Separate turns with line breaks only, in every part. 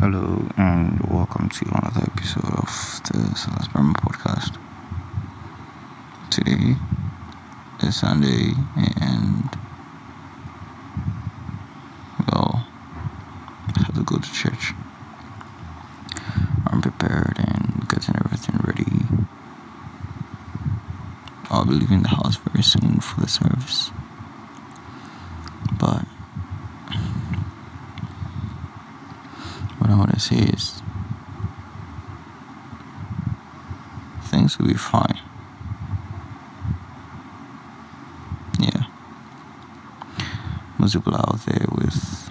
Hello and welcome to another episode of the Silas Barimah podcast. Today is Sunday and well, I have to go to church. I'm prepared and getting everything ready. I'll be leaving the house very soon for the service. Is things will be fine. Yeah. Most people out there with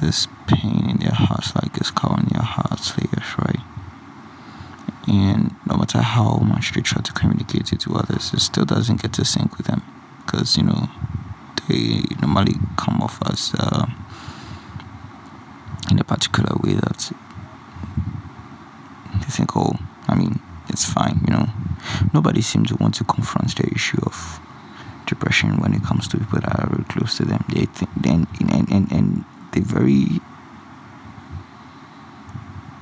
this pain in their hearts, like this cow in their hearts, yes, right? And no matter how much they try to communicate it to others, it still doesn't get to sync with them. Because, you know, they normally come off as uh, in a particular way that they think, oh, I mean, it's fine, you know. Nobody seems to want to confront the issue of depression when it comes to people that are very close to them. They think, then, and, and, and they very,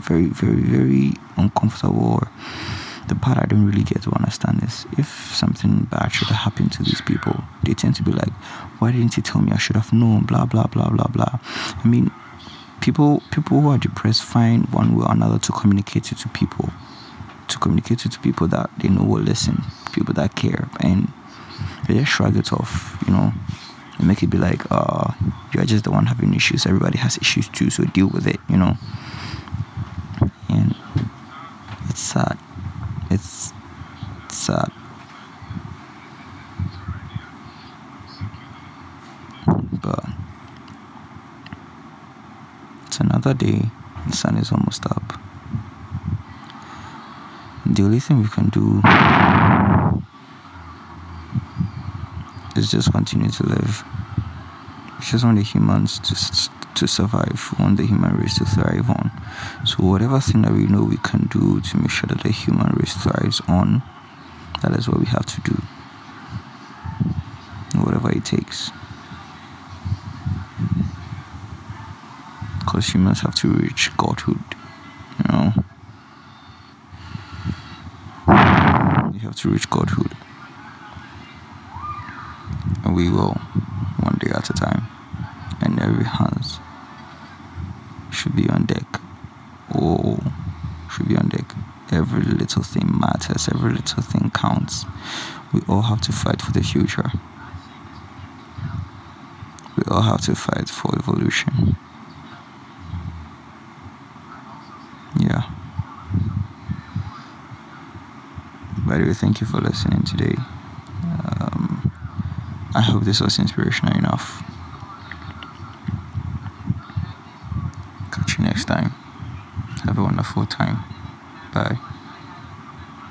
very, very, very uncomfortable. Or the part I don't really get to understand is if something bad should have happened to these people, they tend to be like, why didn't you tell me? I should have known. Blah blah blah blah blah. I mean, people people who are depressed find one way or another to communicate it to people to communicate it to people that they know will listen people that care and they just shrug it off you know. And make it be like uh you're just the one having issues. Everybody has issues too so deal with it you know. And it's sad. It's sad but it's another day the sun is almost up the only thing we can do is just continue to live. We just want the humans to to survive. We want the human race to thrive on. So whatever thing that we know we can do to make sure that the human race thrives on, that is what we have to do. Whatever it takes. Because humans have to reach godhood, you know. You have to reach godhood. And we will, one day at a time. And every hands should be on deck. Oh, should be on deck. Every little thing matters, every little thing counts. We all have to fight for the future. We all have to fight for evolution. Yeah. By the way, thank you for listening today. Um, I hope this was inspirational enough. Catch you next time. Have a wonderful time. Bye.